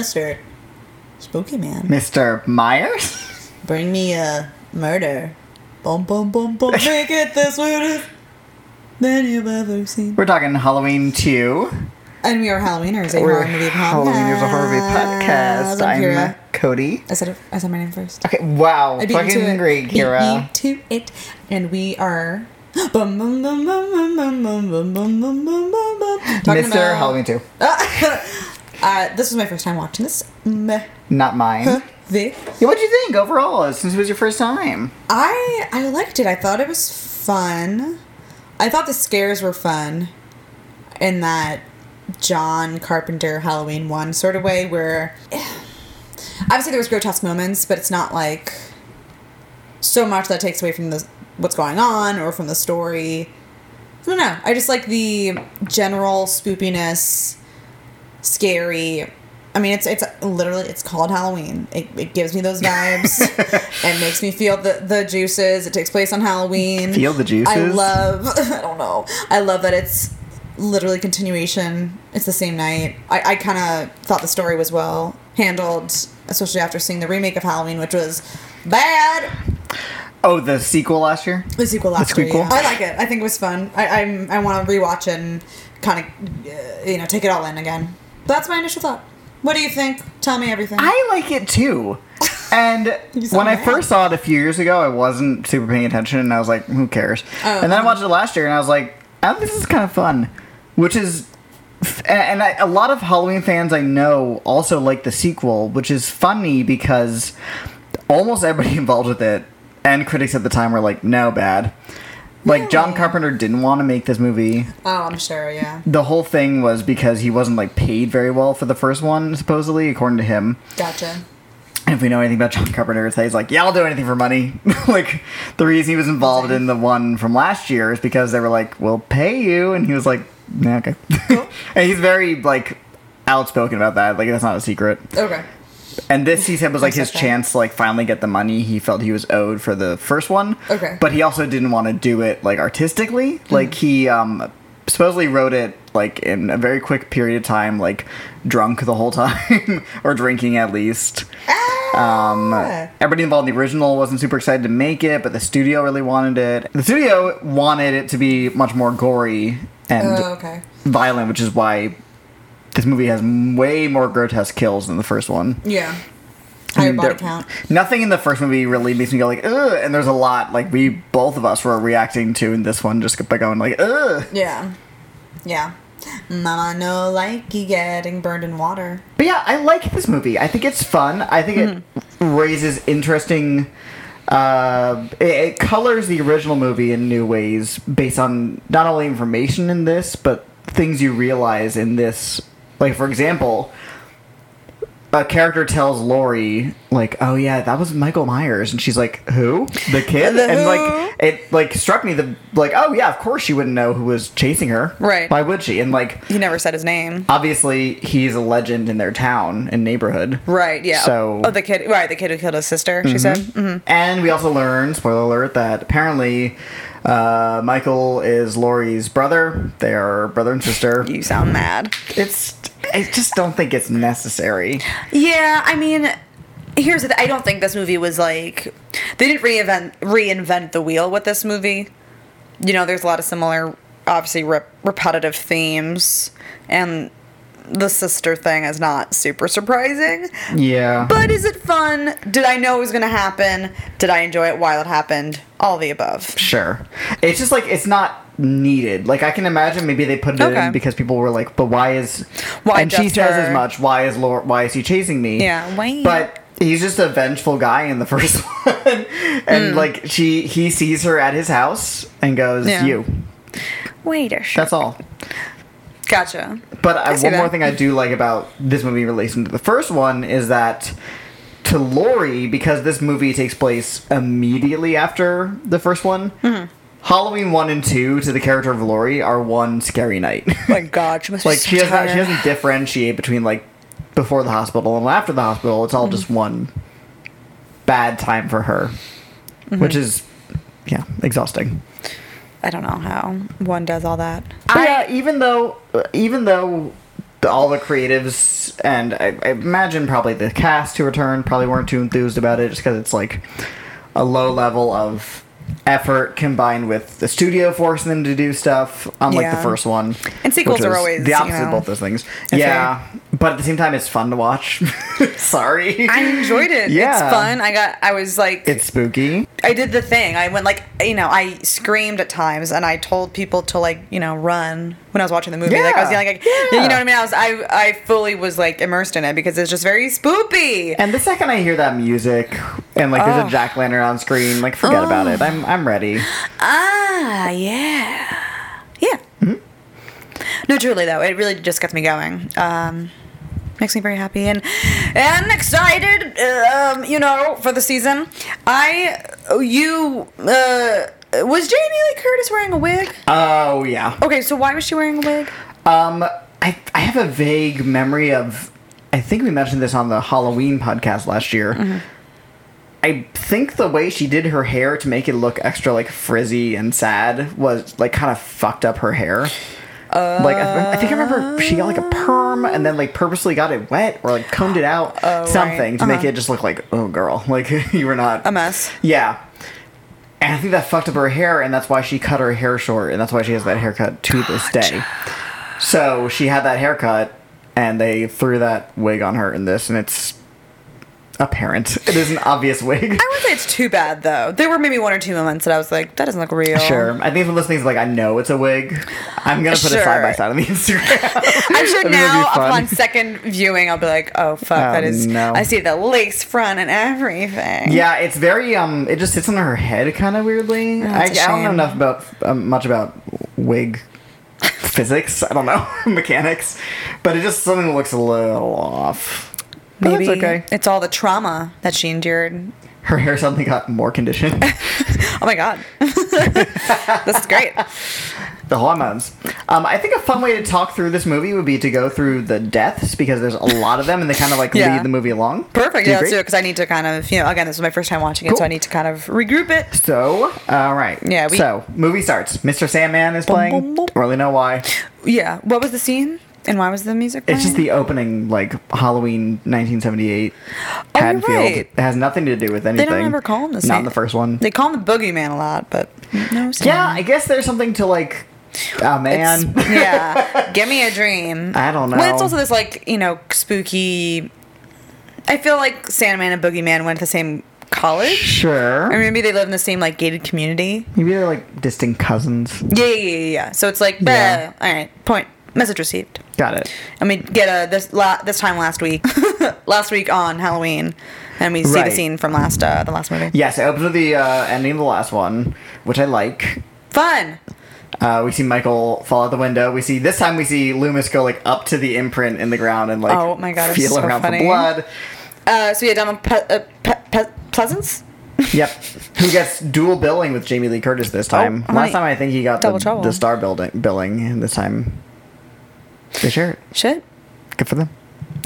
Mr. Spooky Man. Mr. Myers? Bring me a murder. Boom, boom, boom, boom. Make it this weirdest than you've ever seen. We're talking Halloween 2. And we are Halloweeners, a horror movie podcast. Halloweeners, a horror movie podcast. I'm, Kira. I'm Cody. I said, I said my name first. Okay, wow. I beat Fucking great, Kira. Beat to it. And we are... Mr. Halloween 2 uh, this was my first time watching this. Meh. Not mine. The Yeah, what'd you think overall since it was your first time? I I liked it. I thought it was fun. I thought the scares were fun in that John Carpenter Halloween one sort of way where obviously there was grotesque moments, but it's not like so much that takes away from the what's going on or from the story. I don't know. I just like the general spoopiness, scary. I mean, it's it's literally it's called Halloween. It, it gives me those vibes. it makes me feel the the juices. It takes place on Halloween. Feel the juices? I love. I don't know. I love that it's literally continuation. It's the same night. I I kind of thought the story was well handled, especially after seeing the remake of Halloween, which was bad. Oh, the sequel last year? The sequel last The year. yeah. I like it. I think it was fun. I I'm, I want to rewatch it and kind of uh, you know take it all in again. That's my initial thought. What do you think? Tell me everything. I like it too. And when I first saw it a few years ago, I wasn't super paying attention, and I was like, "Who cares?" Oh, and then I uh-huh. watched it last year, and I was like, oh, "This is kind of fun," which is, and, and I, a lot of Halloween fans I know also like the sequel, which is funny because almost everybody involved with it and critics at the time were like, "No, bad." Like John Carpenter didn't want to make this movie. oh, I'm sure. Yeah. The whole thing was because he wasn't like paid very well for the first one, supposedly, according to him. Gotcha. And if we know anything about John Carpenter, it's that he's like, yeah, I'll do anything for money. like, the reason he was involved in the one from last year is because they were like, we'll pay you. And he was like, yeah, okay. and he's very, like, outspoken about that. Like, that's not a secret. Okay. And this, he said, was like his chance to, like, finally get the money he felt he was owed for the first one. Okay. But he also didn't want to do it, like, artistically. Mm-hmm. Like, he, um, supposedly wrote it, like, in a very quick period of time, like, drunk the whole time, or drinking at least. Um, Ah. everybody involved in the original wasn't super excited to make it, but the studio really wanted it. The studio wanted it to be much more gory and Oh, okay. violent, which is why this movie has way more grotesque kills than the first one. Yeah. I mean, body count. Nothing in the first movie really makes me go like, ugh, and there's a lot like we both of us were reacting to in this one just by going like, ugh. Yeah. Yeah. Mama no like you getting burned in water. But yeah, I like this movie. I think it's fun. I think it raises interesting. Uh, it, it colors the original movie in new ways based on not only information in this, but things you realize in this. Like, for example, a character tells Laurie, like, "Oh yeah, that was Michael Myers," and she's like, "Who? The kid?" The and like, it like struck me the like, "Oh yeah, of course she wouldn't know who was chasing her. Right. Why would she?" And like, He never said his name. obviously he's a legend in their town and neighborhood. Right. Yeah. So- oh, the kid. Right. The kid who killed his sister. She said. hmm And we also learned, spoiler alert, that apparently uh, Michael is Laurie's brother. They are brother and sister. You sound mad. It's I just don't think it's necessary. Yeah, I mean, here's the th- I don't think this movie was like they didn't reinvent reinvent the wheel with this movie. You know, there's a lot of similar, obviously rep- repetitive themes, and the sister thing is not super surprising. Yeah. But is it fun? Did I know it was going to happen? Did I enjoy it while it happened? All the above. Sure. It's just like it's not needed. Like I can imagine maybe they put it Okay. in because people were like, "But why is?" Why and she says her? as much. Why is Laura? Why is he chasing me? Yeah, why? But he's just a vengeful guy in the first one, and like she, he sees her at his house and goes. Yeah. "You." Wait a. That's all. Gotcha. But I, see one more thing I do like about this movie in relation to the first one is that to Laurie, because this movie takes place immediately after the first one, Mm-hmm. Halloween one and two to the character of Laurie are one scary night. My God, she must like be so she doesn't she doesn't differentiate between like before the hospital and after the hospital. It's all Mm-hmm. just one bad time for her, Mm-hmm. which is yeah, exhausting. I don't know how one does all that. I, yeah, even though even though all the creatives and I, I imagine probably the cast who returned probably weren't too enthused about it just because it's like a low level of effort combined with the studio forcing them to do stuff unlike Yeah. the first one And sequels are always, the you opposite of both those things yeah but at the same time it's fun to watch sorry I enjoyed it. Yeah. It's fun. I got. I was like. it's spooky I did the thing. I went like, you know, I screamed at times, and I told people to like, you know, run when I was watching the movie. Like I was Yeah. yelling, like, Yeah. you know what I mean? I was, I, I fully was like immersed in it because it's just very spoopy. and the second I hear that music and like there's Oh. a jack lantern on screen, like forget about it. I'm I'm ready. Ah, yeah, yeah. Mm-hmm. No, truly though, it really just gets me going. Um, makes me very happy and and excited. Um, you know, for the season. I, you, uh, was Jamie Lee Curtis wearing a wig? Oh yeah. Okay, so why was she wearing a wig? Um, I I have a vague memory of. I think we mentioned this on the Halloween podcast last year. Mm-hmm. I think the way she did her hair to make it look extra like frizzy and sad was like kind of fucked up her hair. like I, I think I remember she got like a perm and then like purposely got it wet or like combed it out Oh, something right. to make Uh-huh. it just look like oh girl like you were not A mess. yeah. And I think that fucked up her hair, and that's why she cut her hair short, and that's why she has that haircut to this day. So she had that haircut, and they threw that wig on her in this, and it's apparent. It is an obvious wig. I wouldn't say it's too bad though. There were maybe one or two moments that I was like, that doesn't look real. Sure. I think for listeners, like, I know it's a wig. I'm gonna put it side by Sure. side on the Instagram. I'm sure I think it'd be now, upon second viewing, I'll be like, oh fuck, Oh, that is. no. I see the lace front and everything. Yeah, it's very um. It just sits on her head kind of weirdly. I, that's a I don't know enough about um, much about wig physics. I don't know mechanics, but it just something that looks a little off. But maybe that's okay. it's all the trauma that she endured. Her hair suddenly got more conditioned. Oh my god, this is great. the hormones. Um, I think a fun way to talk through this movie would be to go through the deaths because there's a lot of them and they kind of like Yeah. lead the movie along. Perfect. Do Yeah, let's do it because I need to kind of, you know, again, this is my first time watching it, Cool. so I need to kind of regroup it. So, all right. Yeah, we- so, movie starts. Mr. Sandman is Boom, playing. boom, boom. Don't really know why. Yeah. What was the scene and why was the music? It's just the opening, like Halloween 1978 Oh, Haddonfield. right. It has nothing to do with anything. They don't ever call him the same. Not in the first one. They call him the boogeyman a lot, but no. yeah, I guess there's something to like. Oh man. Yeah. Give me a dream. I don't know. Well, it's also this like you know spooky. I feel like Sandman and Boogeyman went to the same college, sure. or maybe they live in the same like gated community. Maybe they're like distant cousins. Yeah, yeah, yeah. yeah. So it's like, yeah. all right, point, message received. Got it. And we get a this la- this time last week, last week on Halloween, and we see Right. the scene from last uh, the last movie. Yes, it opens with the uh, ending of the last one, which I like. Fun. Uh, we see Michael fall out the window. We see this time we see Loomis go like up to the imprint in the ground and like Oh my God, it's feel so around funny. for blood. Uh, so yeah, Donald Pe- uh, Pe- Pe- Pleasence. Yep. Who gets dual billing with Jamie Lee Curtis this time? Oh, Last honey. time I think he got Double the, trouble. the star building billing, and this time they share it. Shit. Good for them.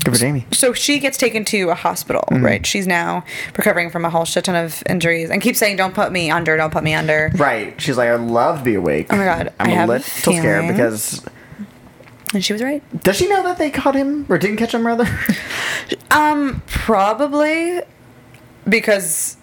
Good for Jamie. so she gets taken to a hospital, Mm-hmm. right? She's now recovering from a whole shit ton of injuries and keeps saying, "Don't put me under, don't put me under." Right. She's like, I'd love to be awake. Oh my God, I'm I a have a little scared because And she was right. does she know that they caught him or didn't catch him rather? Um, probably because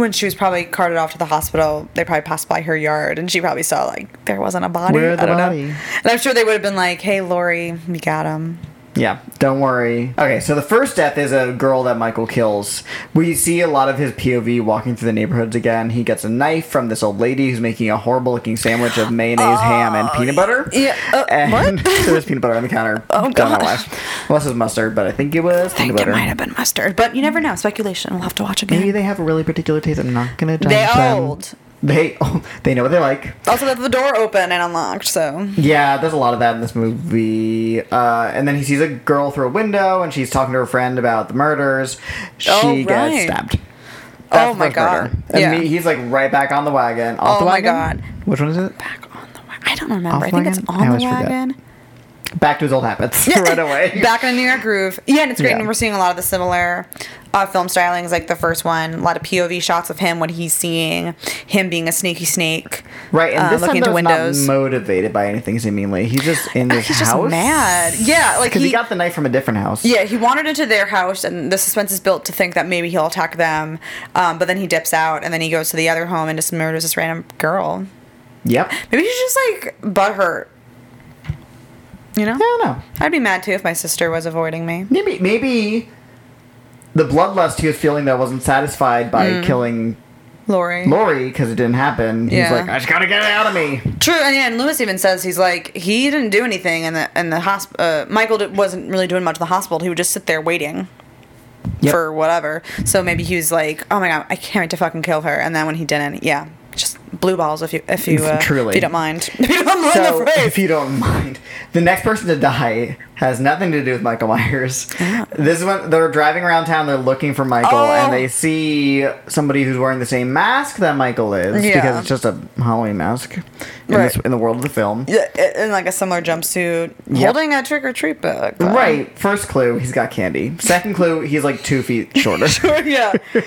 when she was probably carted off to the hospital, they probably passed by her yard and she probably saw like there wasn't a body. Where's the I don't body? know. And I'm sure they would have been like, "Hey, Laurie, we got him." Yeah, don't worry. Okay, so the first death is a girl that Michael kills. We see a lot of his POV walking through the neighborhoods again. He gets a knife from this old lady who's making a horrible looking sandwich of mayonnaise, ham, and peanut butter. yeah, uh, and what? there's peanut butter on the counter. Oh, Don't know God. why. Unless it was mustard, but I think it was I peanut think it might have been mustard, but you never know. Speculation. We'll have to watch again. Maybe they have a really particular taste. I'm not gonna judge They them. old. They oh, they know what they like. Also, left the door open and unlocked, so Yeah, there's a lot of that in this movie. Uh, and then he sees a girl through a window, and she's talking to her friend about the murders. She Oh, gets stabbed. Oh That's the my God. murder. And Yeah. me- he's like right back on the wagon. Off Oh the my? God. Which one is it? back on the wagon. I don't remember. Off I think it's wagon? I on the wagon. forget. Back to his old habits right away. Back in a New York groove. Yeah, and it's great. Yeah. And we're seeing a lot of the similar uh, film stylings, like the first one. A lot of POV shots of him when he's seeing him being a sneaky snake. Right, and uh, this looking time into he's windows. not motivated by anything seemingly. He's just in this He's just house. mad. Yeah, like because he, he- got the knife from a different house. Yeah, he wandered into their house, and the suspense is built to think that maybe he'll attack them. Um, but then he dips out, and then he goes to the other home and just murders this random girl. Yep. Maybe he's just like butthurt. You know? I don't know. I'd be mad too if my sister was avoiding me. Maybe maybe the bloodlust he was feeling that wasn't satisfied by Mm. killing Laurie. Laurie because it didn't happen. Yeah. He's like, I just gotta get it out of me. True, and yeah, and Loomis even says he's like he didn't do anything, and the and the hosp- uh, Michael d- wasn't really doing much in the hospital. He would just sit there waiting Yep. for whatever. So maybe he was like, "Oh my god, I can't wait to fucking kill her," and then when he didn't, yeah, blue balls if you if you uh, Truly. if you don't mind. If you don't mind So, the if you don't mind, the next person to die has nothing to do with Michael Myers. This is when they're driving around town. They're looking for Michael, Oh. and they see somebody who's wearing the same mask that Michael is Yeah. because it's just a Halloween mask in, Right. this, in the world of the film. Yeah, in like a similar jumpsuit, Yep. holding a trick or treat bag. Right. First clue, he's got candy. Second clue, he's like two feet shorter. yeah.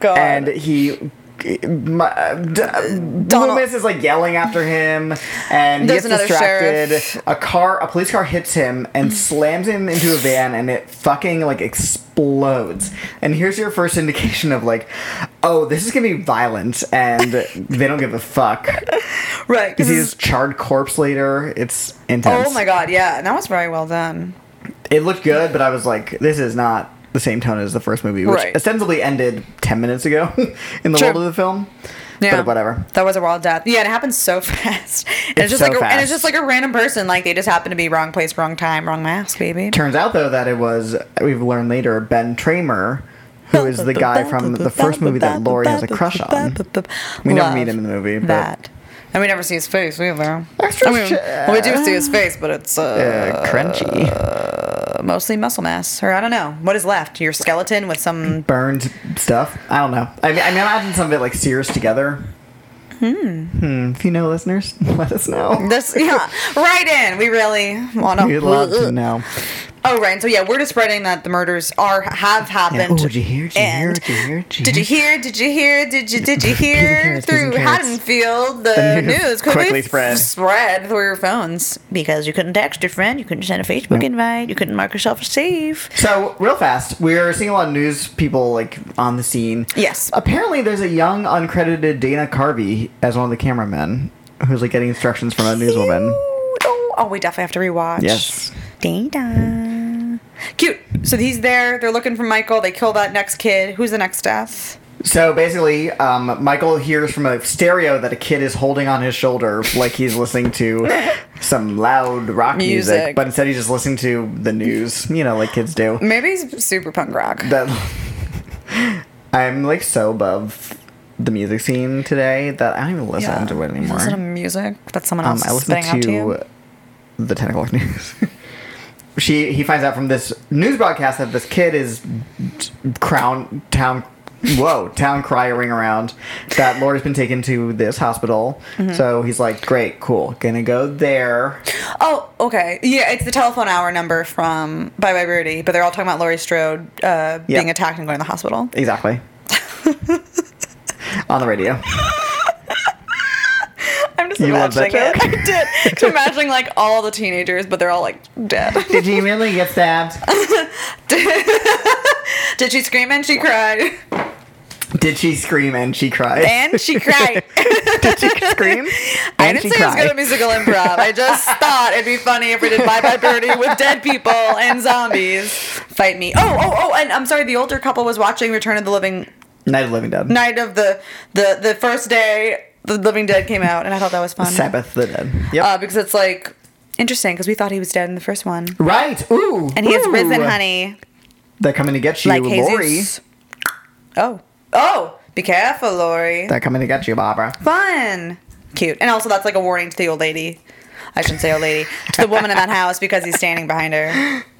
God. and he my, Loomis is like yelling after him, and he gets distracted. sheriff. A car, a police car, hits him and slams him into a van, and it fucking like explodes. And here's your first indication of like, oh, this is gonna be violent, and they don't give a fuck. right. Because he's charred corpse later. It's intense. oh my god, yeah, and that was very well done. It looked good, but I was like, this is not the same tone as the first movie, which Right. ostensibly ended 10 minutes ago in the True. world of the film. Yeah. But whatever. That was a wild death. Yeah, it happens so fast. And It's it's, just so like a, and it's just like a random person. Like they just happen to be wrong place, wrong time, wrong mask, baby. Turns out, though, that it was, we've learned later, Ben Tramer, who is the guy from the first movie that Laurie has a crush on. We never Love meet him in the movie, but- That. And we never see his face either. Extra I mean, well, we do see his face, but it's uh, Uh, crunchy. Mostly muscle mass, or I don't know what is left. Your skeleton with some. Burned stuff. I don't know. I mean, I mean, imagine some of it like sears together. Hmm. If you know, listeners, let us know. This yeah, right in. We really want to. We'd love to know. Oh right, and so yeah, we're just spreading that the murders are have oh, happened. Oh, did you hear? Did you hear? Did you hear? Did you hear? Did you hear? Did you did you Peas hear carrots, through. Haddonfield the, The news news quickly f- spread. spread through your phones because you couldn't text your friend, you couldn't send a Facebook invite, you couldn't mark yourself as safe. So, real fast, we're seeing a lot of news people like on the scene. Yes. Apparently, there's a young, uncredited Dana Carvey as one of the cameramen who's like getting instructions from a newswoman. Oh, oh, we definitely have to rewatch. Yes. Data. Cute. So he's there. They're looking for Michael. They kill that next kid. Who's the next death? So basically, um, Michael hears from a stereo that a kid is holding on his shoulder, like he's listening to some loud rock music, Music. but instead he's just listening to the news, you know, like kids do. Maybe he's super punk rock. That I'm like so above the music scene today that I don't even listen to it You anymore. Listen to music that someone Um, else I is listen spitting out to to the ten o'clock news. she he finds out from this news broadcast that this kid is crown town. Whoa, town crying around that Laura's been taken to this hospital. Mm-hmm. So he's like, great, cool, gonna go there. Oh, okay. Yeah, it's the telephone hour number from Bye Bye Birdie, but they're all talking about Laurie Strode uh, being attacked and going to the hospital. Exactly. On the radio. I'm just You imagining it. joke? I did. Just imagining like all the teenagers, but they're all like dead. Did he really get stabbed? Did she scream and she cried? Did she scream and she cried? And she cried. Did she scream? I And didn't she say it was cried? good at musical improv. I just thought it'd be funny if we did Bye Bye Birdie with dead people and zombies fight me. Oh, oh, oh, and I'm sorry, the older couple was watching Return of the Living Night of the Living Dead. night of the the the first day the Living Dead came out, and I thought that was fun. Sabbath the Dead. Yep. Uh, because it's like interesting because we thought he was dead in the first one, right. Ooh. and he has ooh. risen, honey, They're coming to get you, like Laurie. Jesus. Oh, oh, be careful, Laurie. They're coming to get you, Barbara. Fun, cute, and also that's like a warning to the old lady. I shouldn't say old lady to the woman in that house because he's standing behind her.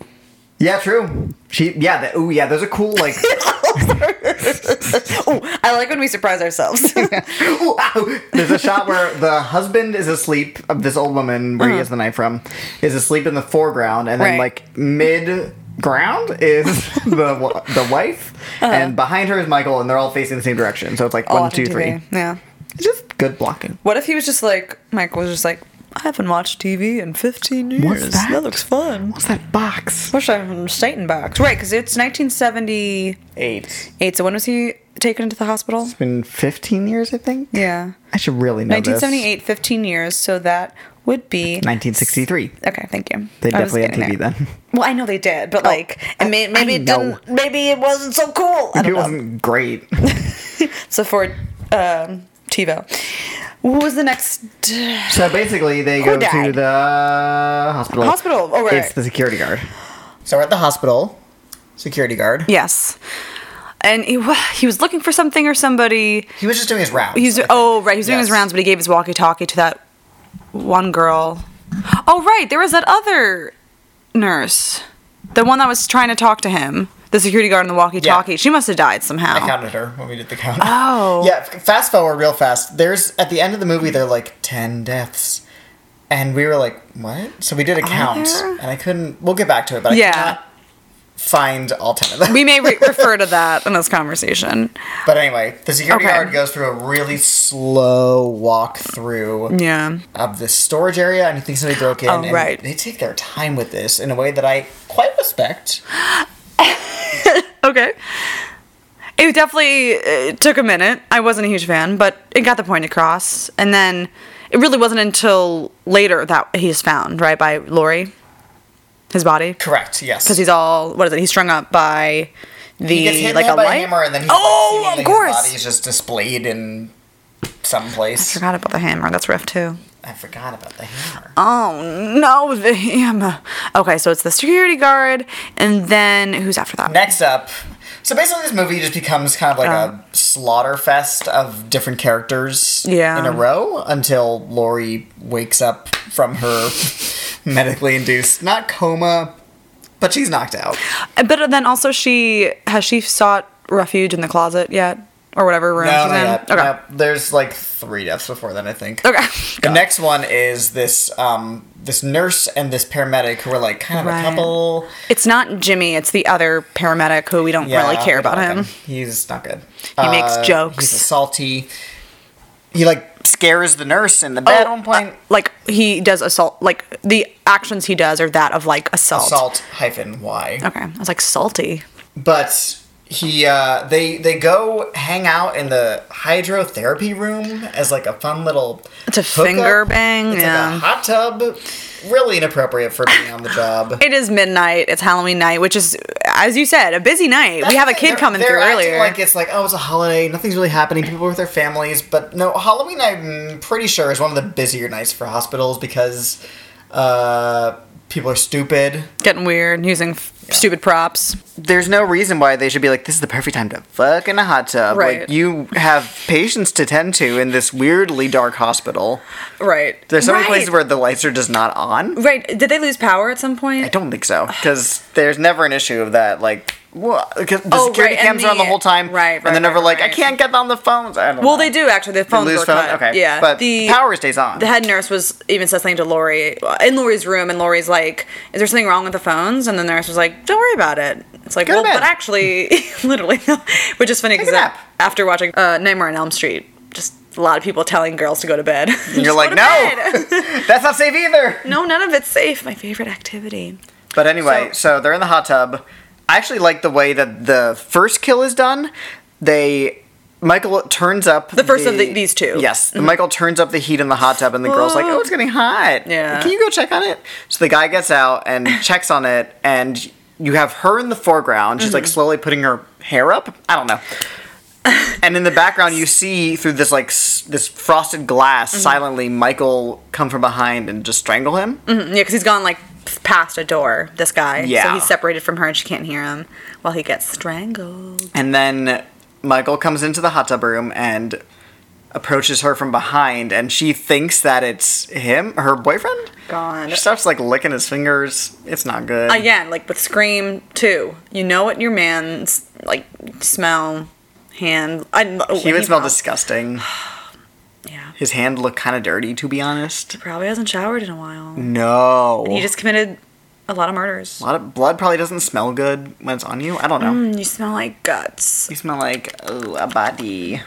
Yeah, true. She, yeah, the, ooh, yeah. There's a cool like oh, I like when we surprise ourselves. Ooh. There's a shot where the husband is asleep of this old woman where he has the knife from is asleep in the foreground, and then Uh-huh. Right. like mid ground is the the wife, and behind her is Michael, and they're all facing the same direction. So it's like one, two, Watching three. Yeah. It's just good blocking. What if he was just like Michael was just like, I haven't watched TV in 15 years. What's that? that looks fun. What's that box? What's that was Satan box. Right, because it's 1978. Eight. So when was he taken into the hospital? It's been 15 years, I think. Yeah. I should really know 1978, 15 years. So that would be. 1963. Okay, thank you. They I definitely had getting TV there. then. Well, I know they did, but like, and may, maybe I it know. didn't. Maybe it wasn't so cool. I It don't know. wasn't great. So for um, TiVo, what was the next So basically, they Who go to died? the hospital. hospital? Oh, right. It's the security guard. So we're at the hospital. Security guard. Yes, and he, wa- he was looking for something or somebody. He was just doing his rounds. He's I oh, think. oh right, he was doing his Yes. rounds, but he gave his walkie-talkie to that one girl. Oh right, there was that other nurse, the one that was trying to talk to him, the security guard on the walkie-talkie. Yeah. She must have died somehow. I counted her when we did the count. Oh. Yeah, fast forward real fast. There's at the end of the movie they're like 10 deaths. And we were like, what? So we did a count and I couldn't we'll get back to it, but I Yeah. could not find all 10 of them. We may re- refer to that in this conversation. but anyway, the security Okay. guard goes through a really slow walk through Yeah. of this storage area and he thinks somebody broke in Oh, and right. they take their time with this in a way that I quite respect. Okay. It definitely it took a minute. I wasn't a huge fan, but it got the point across. And then it really wasn't until later that he's found, right, by Laurie, his body. Correct, yes. Because he's all, what is it? He's strung up by the, he gets hit like a by light. a hammer and then he's Oh, like, of course. his body is just displayed in some place. I forgot about the hammer. That's rough too. I forgot about the hammer. Oh no, the hammer. Okay, so it's the security guard, and then who's after that? Next up, so basically this movie just becomes kind of like Oh. a uh. slaughter fest of different characters Yeah. in a row until Laurie wakes up from her medically induced, not coma, but she's knocked out. But then also, she has she sought refuge in the closet yet, or whatever room No, she's not in. yet. Okay. No, there's like three deaths before then, I think. Okay. The next one is this um this nurse and this paramedic who are like kind of Right. a couple. It's not Jimmy. It's the other paramedic who we don't really care about don't him. He's not good. He makes Uh, jokes. He's a salty. He like scares the nurse in the bed at one point. uh, like he does assault. Like the actions he does are that of like assault. Salt hyphen Y. Okay, I was like salty. But he uh they they go hang out in the hydrotherapy room as like a fun little It's a hookup. finger bang, It's yeah. like a hot tub. Really inappropriate for being on the job. It is midnight. It's Halloween night, which is, as you said, a busy night. we have a kid coming they're- through they're acting earlier. Like it's like oh, it's a holiday. Nothing's really happening. People are with their families, but no, Halloween. I'm pretty sure is one of the busier nights for hospitals because uh, people are stupid. Getting weird, using f- stupid props. There's no reason why they should be like this is the perfect time to fuck in a hot tub. Right. Like you have patients to tend to in this weirdly dark hospital. Right. There's so many Right. places where the lights are just not on. Right. Did they lose power at some point? I don't think so because there's never an issue of that. Like, what? Because the Oh, security right, cams are on the the- whole time, right, And they're never right, like, I can't get on the phones. I don't Well, know. they do actually. The phones were phone? cut. Okay, Yeah. but the power stays on. The head nurse was even said something to Laurie in Laurie's room, and Laurie's like, "Is there something wrong with the phones?" And the nurse was like, "Don't worry about it." It's like, Go well, but actually, literally, which is funny because after watching uh, Nightmare on Elm Street, just a lot of people telling girls to go to bed. And you're like, no, that's not safe either. no, none of it's safe. My favorite activity. But anyway, so, they're in the hot tub. I actually like the way that the first kill is done. They Michael turns up The first of the- these two. Mm-hmm. Yes, Michael turns up the heat in the hot tub, and the girl's like, "Oh, it's getting hot. Yeah. can you go check on it?" So the guy gets out and checks on it, and you have her in the foreground. She's like Mm-hmm. slowly putting her hair up. I don't know. and in the background, you see through this like s- this frosted glass, Mm-hmm. silently Michael come from behind and just strangle him. Mm, Yeah, because he's gone like past a door. This guy. So Yeah. he's separated from her, and she can't hear him while he gets strangled. And then Michael comes into the hot tub room and approaches her from behind, and she thinks that it's him, her boyfriend. God. She starts like licking his fingers. It's not good. Again, like with Scream too. you know what your man's like smell, hand. I, oh, he would smell disgusting. His hand looked kind of dirty, to be honest. He Probably hasn't showered in a while. No. He just committed a lot of murders. a lot of blood probably doesn't smell good when it's on you. I don't know. Mm, you smell like guts. You smell like oh, a body.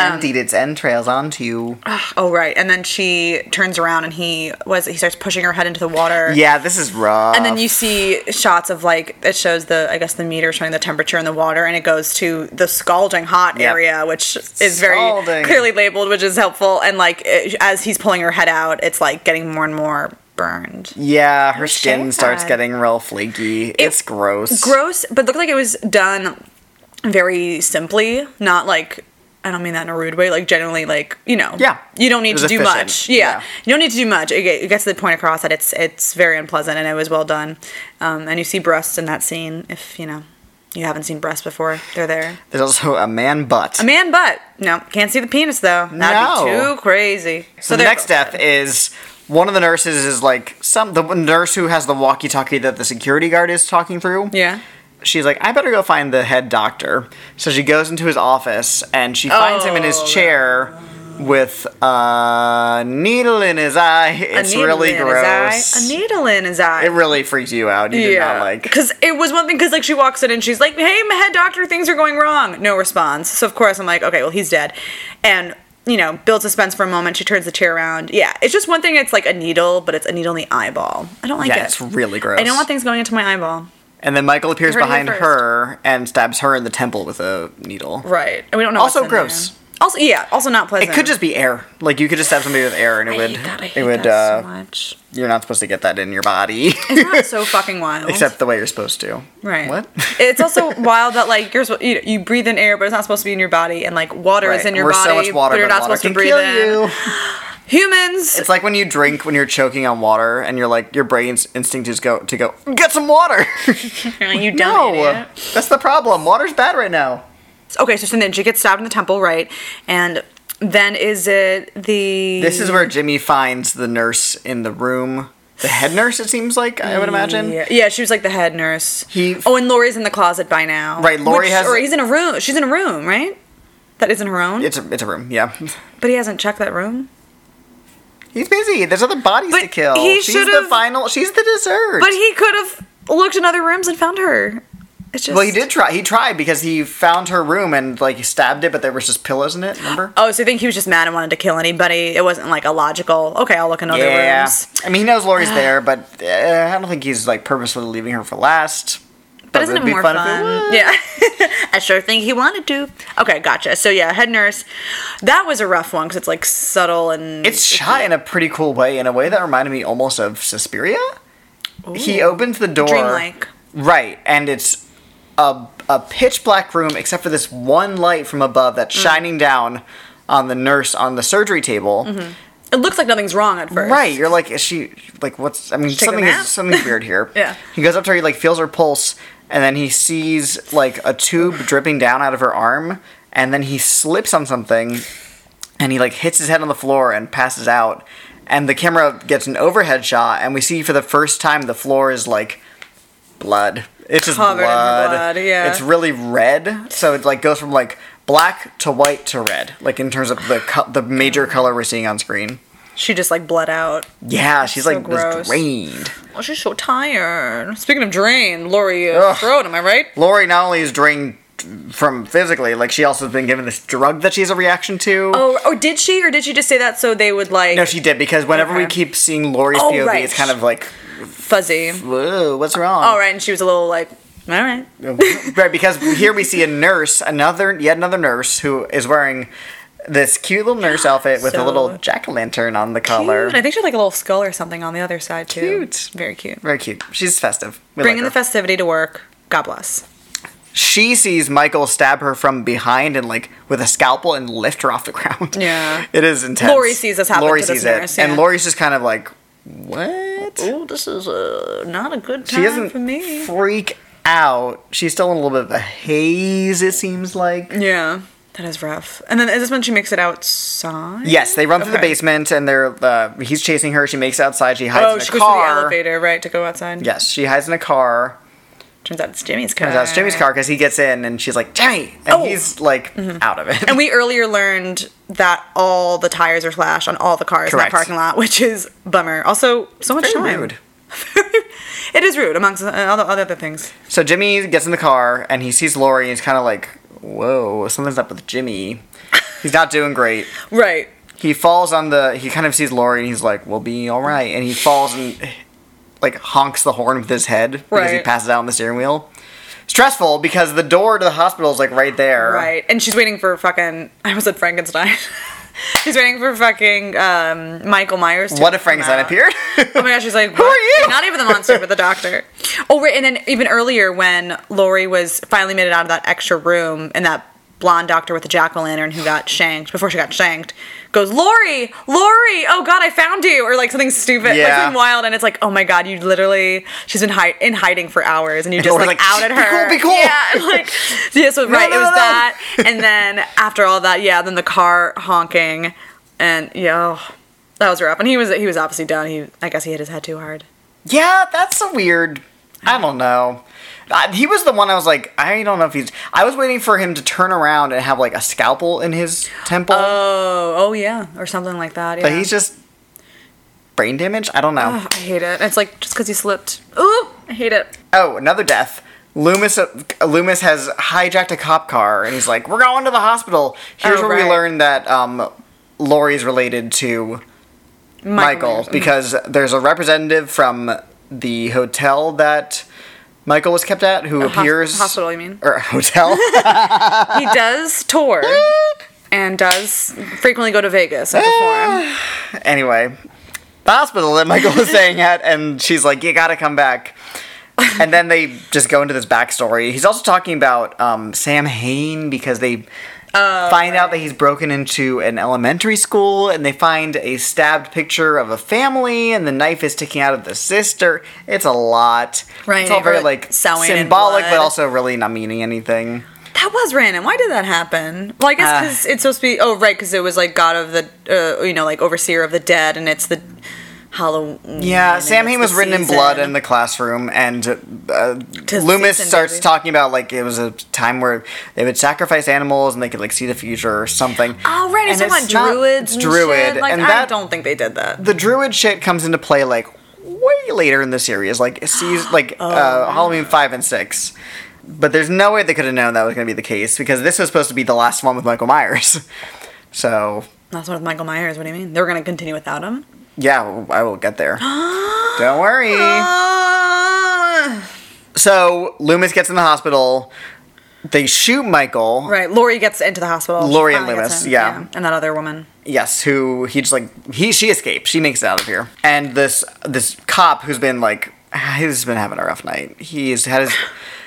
Um, Emptied its entrails onto you. Oh right, and then she turns around and he was he starts pushing her head into the water. Yeah, this is rough. And then you see shots of like it shows the I guess the meter showing the temperature in the water, and it goes to the scalding hot Yep. area, which is very clearly labeled, which is helpful. And like it, as he's pulling her head out, it's like getting more and more burned. Yeah, her skin shit. starts getting real flaky. it's gross. Gross, but looked like it was done very simply, not like. I don't mean that in a rude way. Like generally, like you know, Yeah. you don't need to do much. Yeah. Yeah. you don't need to do much. It, it gets the point across that it's it's very unpleasant and it was well done. Um, and you see breasts in that scene. If you know you haven't seen breasts before, they're there. There's also a man butt. A man butt. No, can't see the penis though. That'd No. be too crazy. so the next dead. is one of the nurses is like some the nurse who has the walkie-talkie that the security guard is talking through. Yeah. She's like, I better go find the head doctor. So she goes into his office and she finds him in his Oh, chair with a needle in his eye. It's a needle really in gross. His eye. A needle in his eye. It really freaks you out. You did not like. Because it was one thing, because like she walks in and she's like, hey, my head doctor, things are going wrong. No response. So of course I'm like, okay, well, he's dead. And, you know, build suspense for a moment. She turns the chair around. Yeah, it's just one thing, it's like a needle, but it's a needle in the eyeball. I don't like Yeah, it. it's really gross. I don't want things going into my eyeball. And then Michael appears behind her and stabs her in the temple with a needle. Right. And we don't know Also what's in gross. there. Also, yeah, also not pleasant. It could just be air. Like you could just stab somebody with air, and it I would. hate that. I hate it would. that uh, so much. You're not supposed to get that in your body, It's not so fucking wild? except the way you're supposed to. Right. What? it's also wild that like you're you, you breathe in air, but it's not supposed to be in your body, and like water is in your We're body, so much water, but you're not water supposed to breathe in. you. Humans. It's like when you drink when you're choking on water, and you're like your brain's instinct is go to go get some water. you don't. no, idiot. that's the problem. Water's bad right now. Okay, so, so then she gets stabbed in the temple, right? And then is it the? This is where Jimmy finds the nurse in the room. The head nurse, it seems like I would imagine. Yeah, yeah, she was like the head nurse. He- Oh, and Laurie's in the closet by now. Right, Laurie Which- has- Or he's in a room. She's in a room, right? That isn't her own. It's a it's a room, yeah. but he hasn't checked that room. He's busy. There's other bodies But to kill. he she's the final. She's the dessert. But he could have looked in other rooms and found her. It's just. well, he did try. He tried because he found her room and like he stabbed it, but there was just pillows in it. Remember? Oh, so you think he was just mad and wanted to kill anybody? It wasn't like a logical. Okay, I'll look in other yeah. rooms. I mean, he knows Laurie's there, but uh, I don't think he's like purposefully leaving her for last. But isn't it more fun fun? if it was. Yeah. I sure think he wanted to. Okay, gotcha. So yeah, head nurse. That was a rough one because it's like subtle and It's shot in a pretty cool way, in a way that reminded me almost of Suspiria. He opens the door. dreamlike. Right, and it's a, a pitch black room except for this one light from above that's Mm. shining down on the nurse on the surgery table. Mm-hmm. It looks like nothing's wrong at first. Right, you're like, is she like what's? I mean, something is something weird here. Yeah. He goes up to her, he like feels her pulse, and then he sees like a tube dripping down out of her arm, and then he slips on something, and he like hits his head on the floor and passes out. And the camera gets an overhead shot, and we see for the first time the floor is like blood. It's just Covered blood. blood, yeah. It's really red, so it like goes from like black to white to red, like in terms of the co- the major mm. color we're seeing on screen. She just like bled out. Yeah, she's so like gross. just drained. Oh, she's so tired. Speaking of drain, Laurie uh, Ugh. throat. Am I right? Laurie not only is drained from physically, like she also has been given this drug that she has a reaction to. Oh, or did she, or did she just say that so they would like No, she did because whenever we keep seeing Laurie's Oh, POV, right. it's kind of like, fuzzy? whoa, what's wrong? All right, and she was a little like, all right. right, because here we see a nurse, another yet another nurse who is wearing this cute little nurse outfit with a little jack o' lantern on the collar. Cute. I think she had like a little skull or something on the other side too. Cute. Very cute. Very cute. She's festive. We Bringing like the festivity to work. God bless. she sees Michael stab her from behind and like with a scalpel and lift her off the ground. Yeah. It is intense. Laurie sees this happen Laurie sees nurse, it. yeah. And Laurie's just kind of like, what? Oh, this is uh, not a good She time doesn't for me. freak out. She's still in a little bit of a haze, it seems like. Yeah. That is rough. And then is this when she makes it outside? Yes, they run through the basement and they're uh, he's chasing her. She makes it outside. She hides Oh, in a she goes to the elevator, right, to go outside. Yes, she hides in a car. Turns out it's Jimmy's car. Turns out it's Jimmy's car because he gets in and she's like, Jimmy! And Oh. he's like out of it. And we earlier learned that all the tires are slashed on all the cars Correct. in that parking lot, which is bummer. Also, so much Very time. rude. it is rude amongst uh, other other things. So Jimmy gets in the car and he sees Laurie and he's kind of like, whoa, something's up with Jimmy. He's not doing great. Right. He falls on the. He kind of sees Laurie and he's like, we'll be all right. And he falls and like honks the horn with his head because he passes out on the steering wheel. Stressful because the door to the hospital is like right there. Right. And she's waiting for fucking. I was at Frankenstein. she's waiting for fucking um, Michael Myers. To What if Frankenstein appeared? Oh my gosh, she's like, Who are you? Not even the monster, but the doctor. Oh, right. And then even earlier, when Laurie was finally made it out of that extra room, and that blonde doctor with the jack o' lantern who got shanked before she got shanked goes, Laurie, Laurie, oh God, I found you, or like something stupid, like Yeah. something wild, and it's like, oh my God, you literally, she's been hi- in hiding for hours, and you just like, like, outed "Be her. cool, be cool." Yeah, like, yeah, so right, no, it was no, no. that, and then after all that, yeah, then the car honking, and yeah. oh, that was rough, and he was he was obviously done. He, I guess, he hit his head too hard. Yeah, that's a weird. I don't know. He was the one I was like, I don't know if he's. I was waiting for him to turn around and have like a scalpel in his temple, Oh, oh yeah, or something like that. Yeah. but he's just brain damage. I don't know. Ugh, I hate it. It's like just because he slipped. Ooh, I hate it. Oh, another death. Loomis, uh, Loomis has hijacked a cop car, and he's like, "We're going to the hospital." Here's Oh, where we right. learn that um, Laurie's related to Michael, Myers. because there's a representative from the hotel that Michael was kept at who hos- appears hospital, you mean? or hotel. he does tour and does frequently go to Vegas and perform. anyway, the hospital that Michael was staying at, and she's like, "You gotta come back." And then they just go into this backstory. He's also talking about um, Samhain because they find out that he's broken into an elementary school, and they find a stabbed picture of a family, and the knife is sticking out of the sister. It's a lot. Right, It's all very like symbolic, but also really not meaning anything. That was random. Why did that happen? Well, I guess Uh, it's supposed to be. Oh, right, because it was like God of the, uh, you know, like overseer of the dead, and it's the Halloween. Yeah, and Sam it's Hain was written in blood in the classroom, and uh, Loomis season, starts baby. talking about like it was a time where they would sacrifice animals and they could like see the future or something. Oh, right. And about not druids. And druid, shit. Like, and I don't think they did that. the druid shit comes into play like way later in the series, like season like Oh, uh, Halloween five and six. But there's no way they could have known that was going to be the case because this was supposed to be the last one with Michael Myers. So That's what with Michael Myers. What do you mean? They were going to continue without him? Yeah, I will get there. Don't worry. Ah. So Loomis gets in the hospital. They shoot Michael. Right. Laurie gets into the hospital. Laurie and finally Loomis, in, yeah. And that other woman. Yes, who he just like he she escapes. She makes it out of here. And this this cop who's been like he's been having a rough night. He's had his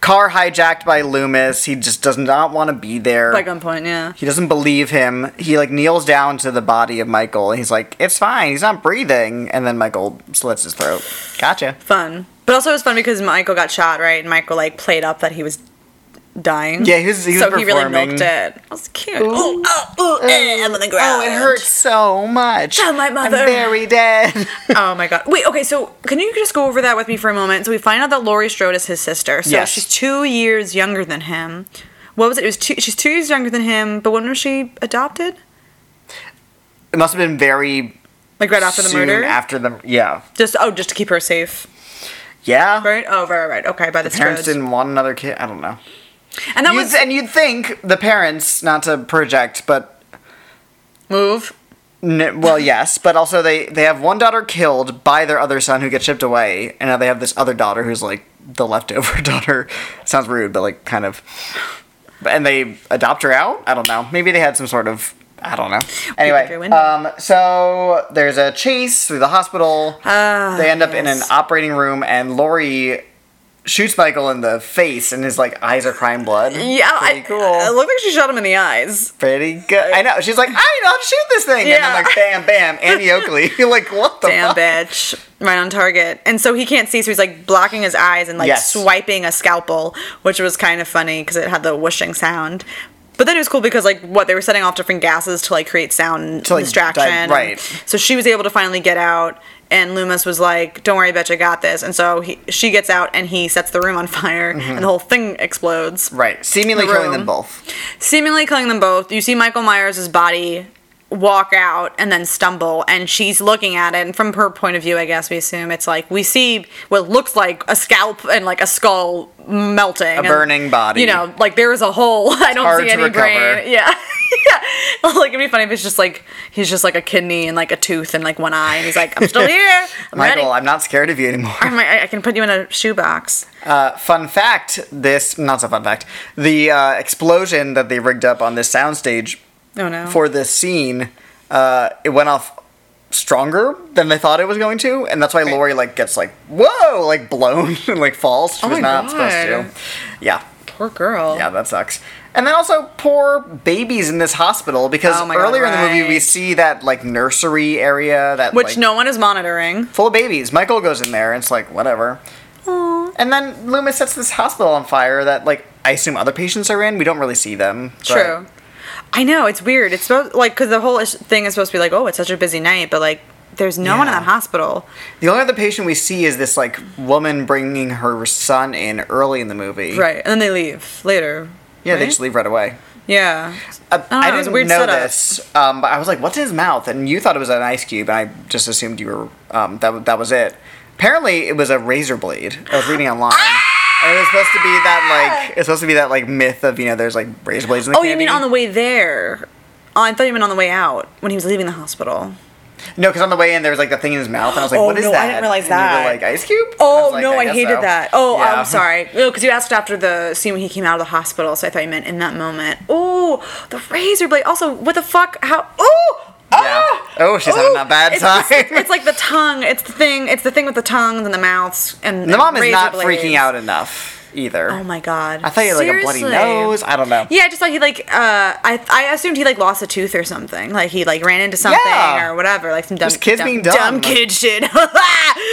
car hijacked by Loomis. He just does not want to be there. By gunpoint, yeah. he doesn't believe him. He like kneels down to the body of Michael and he's like, "It's fine. He's not breathing." And then Michael slits his throat. Gotcha. Fun. But also it was fun because Michael got shot, right? And Michael like played up that he was dying. Yeah, he was- he was so he really performing. milked it. That was cute. Oh, oh, oh, eh, I'm on the ground. Oh, it hurts so much. Tell my mother. I'm very dead. Oh my god. Wait, okay, so can you just go over that with me for a moment? So we find out that Laurie Strode is his sister. So Yes. she's two years younger than him. What was it? It was two she's two years younger than him, but when was she adopted? it must have been very Like right after the murder? After the yeah. just oh, just to keep her safe. Yeah. Right? Oh right, right. Okay, by the Parents Strodes. didn't want another kid. I don't know. And that You'd- was and you'd think the parents, not to project, but move. n- well, yes, but also they they have one daughter killed by their other son who gets shipped away, and now they have this other daughter who's like the leftover daughter. Sounds rude, but like kind of. And they adopt her out. I don't know. Maybe they had some sort of. I don't know. Anyway, um, so there's a chase through the hospital. Ah, they end up in an operating room, and Laurie shoots Michael in the face, and his like eyes are crying blood. Yeah, pretty I, cool. It looked like she shot him in the eyes. Pretty good. I know. She's like, I don't know how to shoot this thing. Yeah. And then like, bam, bam, Annie Oakley. You're like, what the Damn fuck? bitch. Right on target. And so he can't see, so he's like blocking his eyes and like Yes. swiping a scalpel, which was kind of funny because it had the whooshing sound. But then it was cool because like what they were setting off different gases to like create sound To, like, distraction. di- and- right. So she was able to finally get out, and Loomis was like, "Don't worry, bitch, I got this." And so he, she gets out, and he sets the room on fire, Mm-hmm. and the whole thing explodes, Right. Seemingly The killing room. them both. seemingly killing them both. You see Michael Myers' body walk out and then stumble and she's looking at it and from her point of view i guess we assume it's like we see what looks like a scalp and like a skull melting a burning body. you know like there is a hole. I don't hard see any brain. Yeah. Yeah like it'd be funny if it's just like he's just like a kidney and like a tooth and like one eye and he's like i'm still here. I'm Michael, ready. I'm not scared of you anymore. I, I can put you in a shoebox. Uh, fun fact: this not so fun fact. The uh, explosion that they rigged up on this soundstage oh no. for this scene, uh, it went off stronger than they thought it was going to, and that's why Laurie like gets like whoa, like blown and like falls. She Oh was not God. supposed to. Yeah, poor girl yeah, that sucks. And then also poor babies in this hospital because Oh God, earlier in the movie we see that like nursery area that which like, no one is monitoring full of babies. Michael goes in there and it's like whatever. And then Loomis sets this hospital on fire that like I assume other patients are in. We don't really see them. True. I know it's weird. It's supposed like because the whole thing is supposed to be like, oh, it's such a busy night, but like, there's no one in that hospital. The only other patient we see is this like woman bringing her son in early in the movie. Right, and then they leave later. Yeah, they just leave right away. Yeah. Uh, I I didn't weird know setup. this, um, but I was like, "What's in his mouth?" And you thought it was an ice cube, and I just assumed you were um, that that was it. Apparently, it was a razor blade. I was reading online. And it was supposed to be that like it's supposed to be that like myth of you know there's like razor blades in the Oh, you mean on the way there? Oh, I thought you meant on the way out when he was leaving the hospital. No, because on the way in there was like the thing in his mouth, and I was like, Oh, "What is no, I didn't realize And you were that. like ice cube. Oh was like, no, I, guess hated so. that. Oh, Yeah. I'm sorry. No, because you asked after the scene when he came out of the hospital, so I thought you meant in that moment. Oh, the razor blade. Also, what the fuck? How? Oh. Oh, she's having a bad it's, time. It's, it's like the tongue. It's the thing. It's the thing with the tongues and the mouths and The mom is not blades. freaking out enough either. Oh my god. I thought he had like a bloody Seriously. nose. I don't know. Yeah, I just thought he like uh I I assumed he like lost a tooth or something. Like he like ran into something Yeah. or whatever. Like some dumb Just kids dumb, being dumb. dumb kid shit.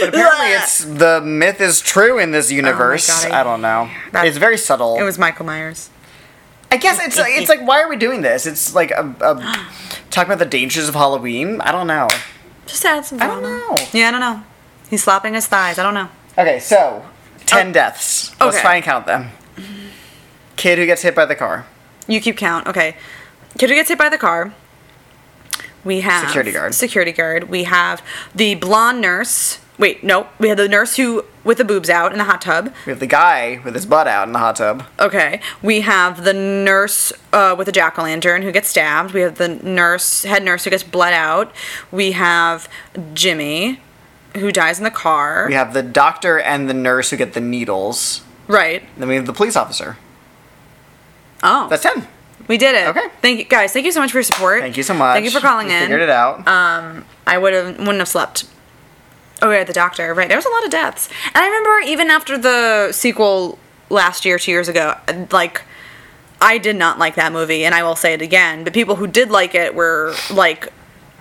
But apparently, it's the myth is true in this universe. Oh God, I- I, don't know. that- it's very subtle. It was Michael Myers. I guess it's like, it's like why are we doing this? It's like a, a talking about the dangers of Halloween. I don't know. Just add some I don't drama. know. Yeah, I don't know. He's slapping his thighs. I don't know. Okay, so ten oh. deaths. Let's Oh. Okay. try and count them. Kid who gets hit by the car. You keep count. Okay. Kid who gets hit by the car. We have Security guard. Security guard. We have the blonde nurse. Wait, no. We have the nurse who with the boobs out in the hot tub. We have the guy with his butt out in the hot tub. Okay. We have the nurse uh, with a jack o' lantern who gets stabbed. We have the nurse, head nurse who gets bled out. We have Jimmy who dies in the car. We have the doctor and the nurse who get the needles. right. Then we have the police officer. Oh, That's ten. we did it. Okay. Thank you guys. Thank you so much for your support. Thank you so much. Thank you for calling You in. Figured it out. Um, I would have wouldn't have slept. Oh yeah, the doctor. Right, there was a lot of deaths, and I remember even after the sequel last year, two years ago, like I did not like that movie, and I will say it again. But people who did like it were like,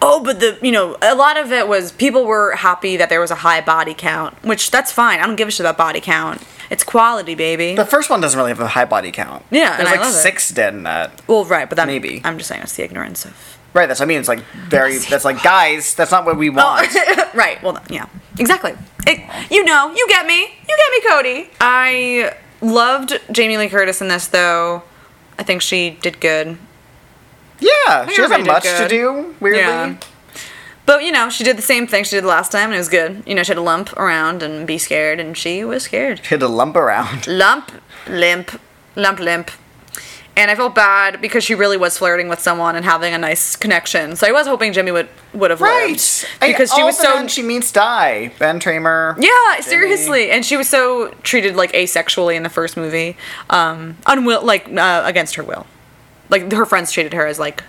oh, but the you know a lot of it was people were happy that there was a high body count, which that's fine. I don't give a shit about body count. It's quality, baby. the first one doesn't really have a high body count. Yeah, and there's like love it. six dead in that. well, right, but that Maybe. I'm just saying it's the ignorance of Right, that's what I mean. It's like very. That's like guys. That's not what we oh, want. right. Well, yeah, exactly. It, you know, you get me. You get me, Cody. I loved Jamie Lee Curtis in this, though. I think she did good. Yeah, she doesn't much to do. Weirdly. Yeah. But you know, she did the same thing she did last time, and it was good. You know, she had to lump around and be scared, and she was scared. Had a lump around. Lump, limp, lump, limp. And I felt bad because she really was flirting with someone and having a nice connection. So I was hoping Jimmy would would have Right. lived I- because she all was the so she meets die. Ben Tramer. Yeah, seriously, and she was so treated like asexually in the first movie, um, unwill like uh, against her will, like her friends treated her as like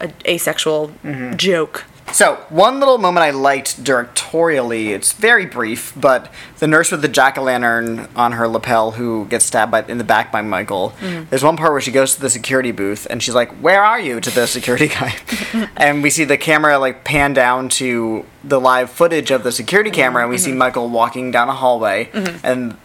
a asexual Mm-hmm. joke. So one little moment I liked directorially. It's very brief, but the nurse with the jack o' lantern on her lapel who gets stabbed by, in the back by Michael. Mm-hmm. There's one part where she goes to the security booth and she's like, "Where are you?" to the security guy, and we see the camera like pan down to the live footage of the security camera, and we Mm-hmm. see Michael walking down a hallway, and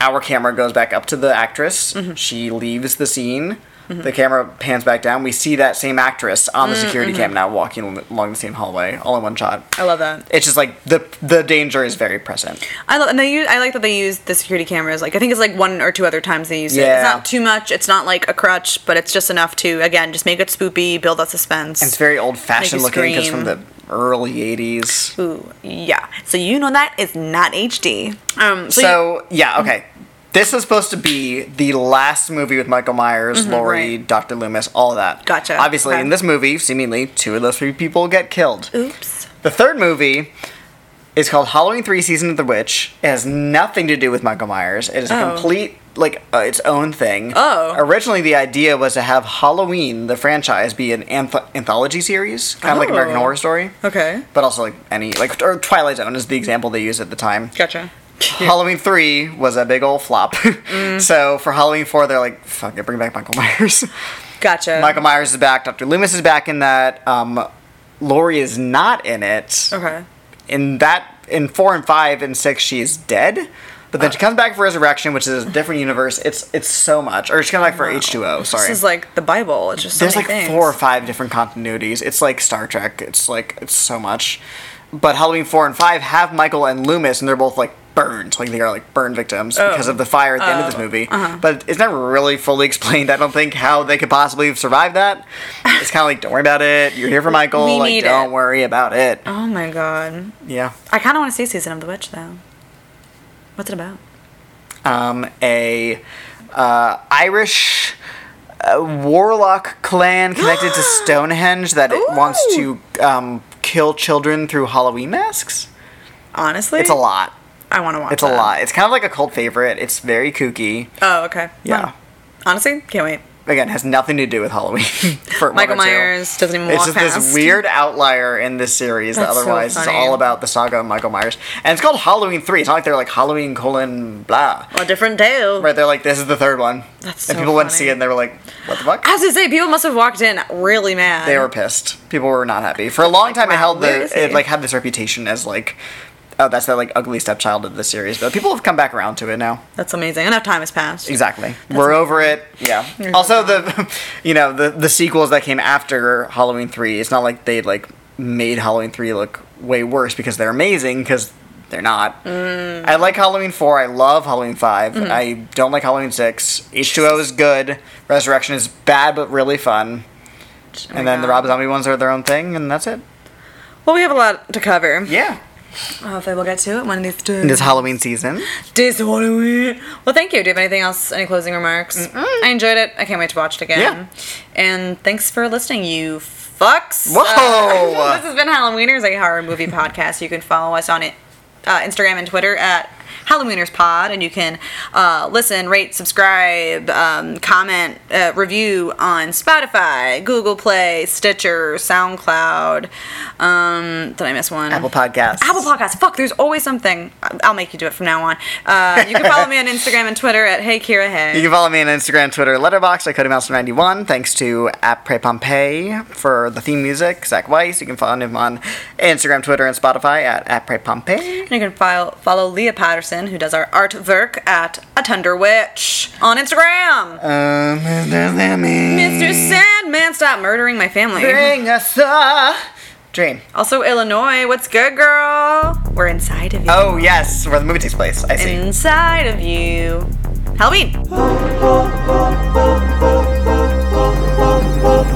our camera goes back up to the actress. Mm-hmm. She leaves the scene. The camera pans back down. We see that same actress on the security cam now walking along the same hallway, all in one shot. I love that. It's just like the the danger is very present. I love, and they use. I like that they use the security cameras. Like I think it's like one or two other times they use it. Yeah. It's not too much. It's not like a crutch, but it's just enough to again just make it spoopy, build that suspense. And It's very old fashioned looking because from the early '80s. Ooh, yeah. So you know that is not HD. Um. So, So yeah, okay. This is supposed to be the last movie with Michael Myers, Laurie, Mm-hmm, right. Dr. Loomis, all of that. Gotcha, Obviously, okay. in this movie, seemingly two of those three people get killed. oops. The third movie is called Halloween 3 Season of the Witch. It has nothing to do with Michael Myers. It is a Oh. complete, like, uh, its own thing. Oh. Originally, the idea was to have Halloween, the franchise, be an anth- anthology series, kind of like American Oh. Horror Story. Okay. But also, like, any, like, or Twilight Zone is the example they used at the time. Gotcha. Halloween 3 was a big old flop. Mm. so for Halloween 4, they're like, fuck it, bring back Michael Myers. Gotcha. Michael Myers is back. Dr. Loomis is back in that. Um, Laurie is not in it. Okay. In that, in 4 and 5 and 6, she is dead. But then she comes back for Resurrection, which is a different universe. It's it's so much. Or she comes back for H2O, sorry. This is like the Bible. It's just so There's like things. four or five different continuities. It's like Star Trek. It's like it's so much. But Halloween four and five have Michael and Loomis, and they're both like burned. Like they are like burn victims Oh. because of the fire at the end of this Oh, movie. uh-huh. But it's never really fully explained. I don't think how they could possibly have survived that. It's kind of like don't worry about it. You're here for Michael. We like don't it. worry about it. Oh my god. Yeah. I kind of want to see Season of the Witch though. What's it about? Um, a uh, Irish. uh warlock clan connected to Stonehenge that it wants to um, kill children through Halloween masks. Honestly, It's a lot. I want to watch. It's a lot. It's kind of like a cult favorite. It's very kooky. Oh, okay. Yeah. Well, honestly, can't wait. Again, has nothing to do with Halloween. for Michael. Myers doesn't even It's walk just past. this weird outlier in this series that That's so otherwise is all about the saga of Michael Myers. And it's called Halloween 3. It's not like they're like Halloween colon blah. A different tale. Right, they're like, this is the third one. That's and so people went to see it and they were like, what the fuck? I was gonna say people must have walked in really mad. They were pissed. People were not happy. For a long time, it held the it like had this reputation as like, oh, that's the like ugly stepchild of the series. But people have come back around to it now. That's amazing. Enough time has passed. Exactly. We're over it. Yeah. Also, the you know the the sequels that came after Halloween three. It's not like they like made Halloween three look way worse because they're amazing because they're not. Mm. I like Halloween four. I love Halloween 5 Mm-hmm. I don't like Halloween six. H two O is good. Resurrection is bad but really fun. Oh and then the Rob Zombie ones are their own thing, and that's it. Well, we have a lot to cover. Yeah. Hopefully, we'll get to it one of these days. This Halloween season. This Halloween. Well, thank you. Do you have anything else? Any closing remarks? I enjoyed it. I can't wait to watch it again. Yeah. And thanks for listening, you fucks. Whoa. Uh, this has been Halloweeners, a horror movie podcast. You can follow us on it, uh, Instagram and Twitter at Halloweeners Pod, and you can uh, listen, rate, subscribe, um, comment, uh, review on Spotify, Google Play, Stitcher, SoundCloud. Um, did I miss one? Apple Podcasts. Apple Podcasts. Fuck, there's always something. I'll make you do it from now on. Uh, you can follow me on Instagram and Twitter at Hey Kira Hey. You can follow me on Instagram, Twitter, Letterboxd, at CodyMouse91. Thanks to App Pre Pompeii for the theme music, Zach Weiss. You can follow him on Instagram, Twitter, and Spotify at App Pre Pompeii. And you can file, follow Leah Patterson, who does our artwork at A Tender Witch on Instagram. Um, Mr. Sammy. Mr. Sandman, stop murdering my family. Bring us a dream. Also, Illinois, what's good, girl? We're inside of you. Oh, yes, where the movie takes place. I see. Inside of you. Halloween. oh, oh, oh,